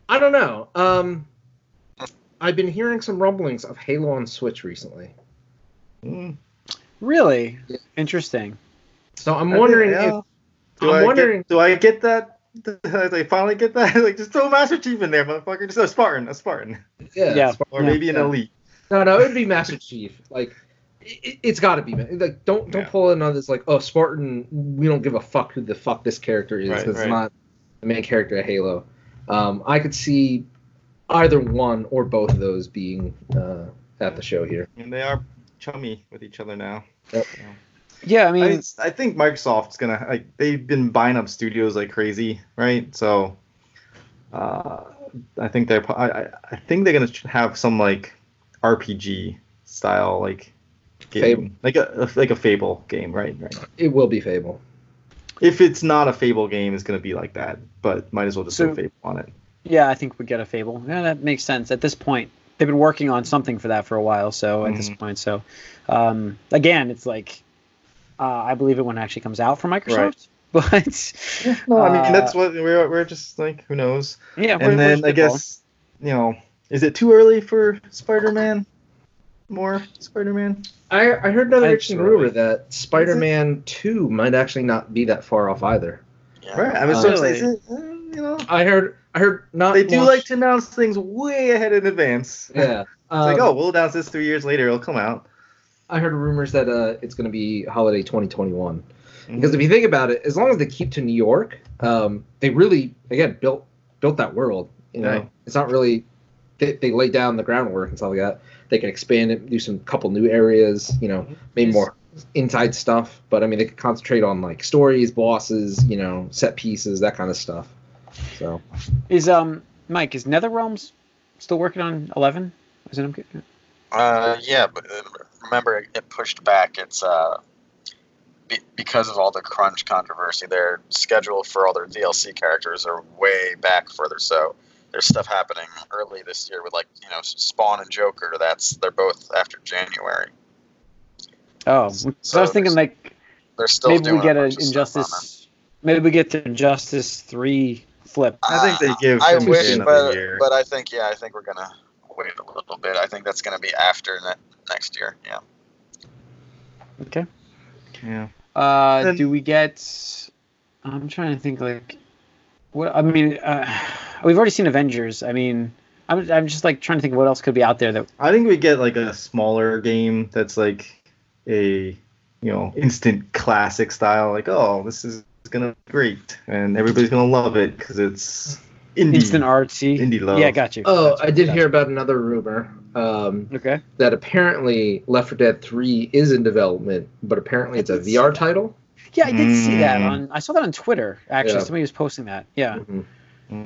I don't know. Um I've been hearing some rumblings of Halo on Switch recently. Mm, Really Yeah. interesting. so I'm wondering think, if. Do I'm I wondering- Get, do I get that? Do I finally get that? like, just throw Master Chief in there, motherfucker. Just a Spartan, a Spartan, yeah, Yeah. it's- or Yeah. maybe an elite. No, no, it'd be Master Chief. Like, it, it's got to be man. Like, don't don't Yeah. pull in on this like, oh, Spartan. We don't give a fuck who the fuck this character is. Right, 'cause right. It's not the main character of Halo. Um, I could see either one or both of those being uh, at the show here. And they are chummy with each other now. Yep. Yeah, I I, mean, mean, I think Microsoft's gonna like they've been buying up studios like crazy, right? So, uh, I think they're I, I- I think they're gonna have some like RPG style like game, Fable. like a like a Fable game, right? Right. It will be Fable. If it's not a Fable game, it's gonna be like that. But might as well just So- throw Fable on it. yeah, I think we get a Fable. Yeah, that makes sense. At this point, they've been working on something for that for a while. So at this Mhm. point, so um, again, it's like uh, I believe it when it actually comes out for Microsoft. But No, I Uh, mean that's what we're we're just like who knows. yeah, And then I spitballing. guess you know, is it too early for Spider-Man? More Spider-Man? I, I heard another interesting rumor that Spider-Man Two might actually not be that far off either. Yeah. Right. I was Uh, so Really? is it, uh, you know, I heard. I heard not. they do launch- like to announce things way ahead in advance. Yeah. It's like, Um, oh, we'll announce this three years later. It'll come out. I heard rumors that uh, it's going to be holiday 2021. Mm-hmm. Because if you think about it, as long as they keep to New York, um, they really again built built that world. You know, Right. it's not really they, they laid down the groundwork and stuff like that. They can expand it, do some couple new areas. You know, maybe more inside stuff. But I mean, they could concentrate on like stories, bosses, you know, set pieces, that kind of stuff. So Is um Mike is Nether Realms still working on eleven? Is it? Uh, yeah, but uh, remember it, it pushed back. It's uh, be, because of all the crunch controversy. Their schedule for all their DLC characters are way back further. So there's stuff happening early this year with like you know Spawn and Joker. That's they're both after January. Oh, so, I was thinking like They're still maybe doing we get a a bunch of stuff on them. Injustice. Maybe we get the Injustice three flip. I think they give I him wish, another but, year. but I think yeah, I think we're gonna wait a little bit. I think that's gonna be after ne- next year. Yeah. Okay. yeah. Uh, Then- do we get? I'm trying to think like, what? I mean, uh, we've already seen Avengers. I mean, I'm I'm just like trying to think what else could be out there that. I think we get like a smaller game that's like a you know instant classic style. Like, oh, this is gonna be great, and everybody's gonna love it because it's indie. Instant artsy. Indie love. Yeah, got you. oh, Gotcha, I did gotcha. hear about another rumor. Um, Okay. that apparently Left 4 Dead 3 is in development, but apparently it's a VR title. Yeah, I did see that Mm. on. I saw that on Twitter. Actually, Yeah. somebody was posting that. Yeah, Mhm.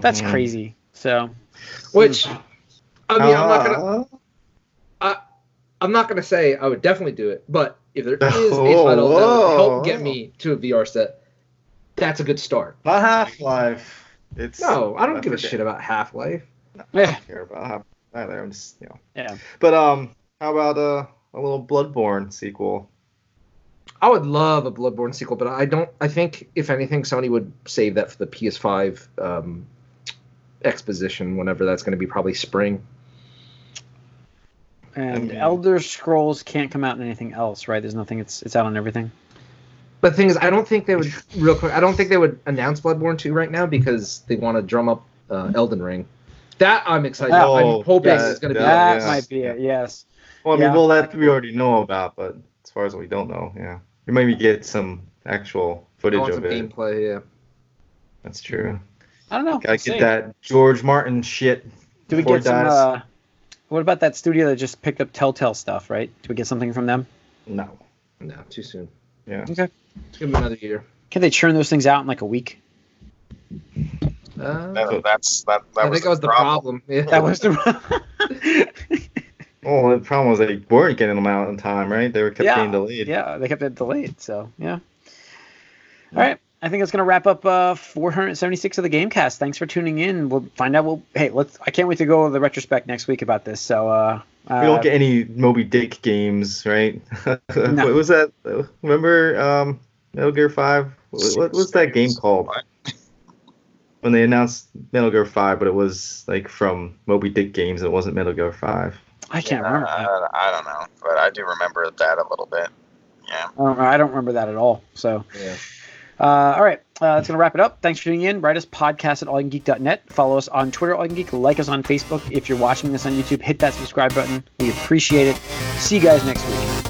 that's Mhm. crazy. So. Which, I mean, I'm not gonna, Uh, I'm not gonna say I would definitely do it, but if there is a Whoa, title that would help get me to a VR set, that's a good start. Not Half Life. It's No, I don't give a 4 shit about Half Life. I Yeah. don't care about Half either. I'm just you know. Yeah. But um, how about uh, a little Bloodborne sequel? I would love a Bloodborne sequel, but I don't. I think if anything, Sony would save that for the PS5 um, exposition, whenever that's going to be, probably spring. And mean- Elder Scrolls can't come out in anything else, right? There's nothing. It's it's out on everything. But the thing is, I don't think they would real quick. I don't think they would announce Bloodborne 2 right now because they want to drum up uh, Elden Ring. That I'm excited. Oh, I'm hoping that- it's going to be. that- That yes. might be it. Yes. Well, I mean, Yeah. well, that we already know about, but as far as we don't know, yeah, we maybe get some actual I footage want of some it. gameplay. Yeah. That's true. I don't know. Gotta Let's get see. that George Martin shit. Do we get some? Uh, what about that studio that just picked up Telltale stuff? Right? Do we get something from them? No. No, too soon. Yeah. Okay. Give them another year. Can they churn those things out in like a week? Uh, That, that's that. that I was think that was the problem. Yeah. That was the. Well, the problem was they weren't getting them out in time, right? They were kept Yeah, getting delayed. yeah, they kept it delayed. So yeah. All right. I think that's gonna wrap up uh, 476 of the GameCast. Thanks for tuning in. We'll find out. We'll hey, let's. I can't wait to go over the retrospect next week about this. So uh We don't get any Moby Dick games, right? No. what was that? Remember um, Metal Gear Five? What, what was that game called? When they announced Metal Gear Five, but it was like from Moby Dick games. It wasn't Metal Gear Five. I can't Uh, remember. That. I, I don't know, but I do remember that a little bit. Yeah. I don't, I don't remember that at all. So. Yeah. Uh, all right, uh, that's going to wrap it up. Thanks for tuning in. Write us podcast at allyoucangeek.net. Follow us on Twitter, All You Geek. Like us on Facebook. If you're watching this on YouTube, hit that subscribe button. We appreciate it. See you guys next week.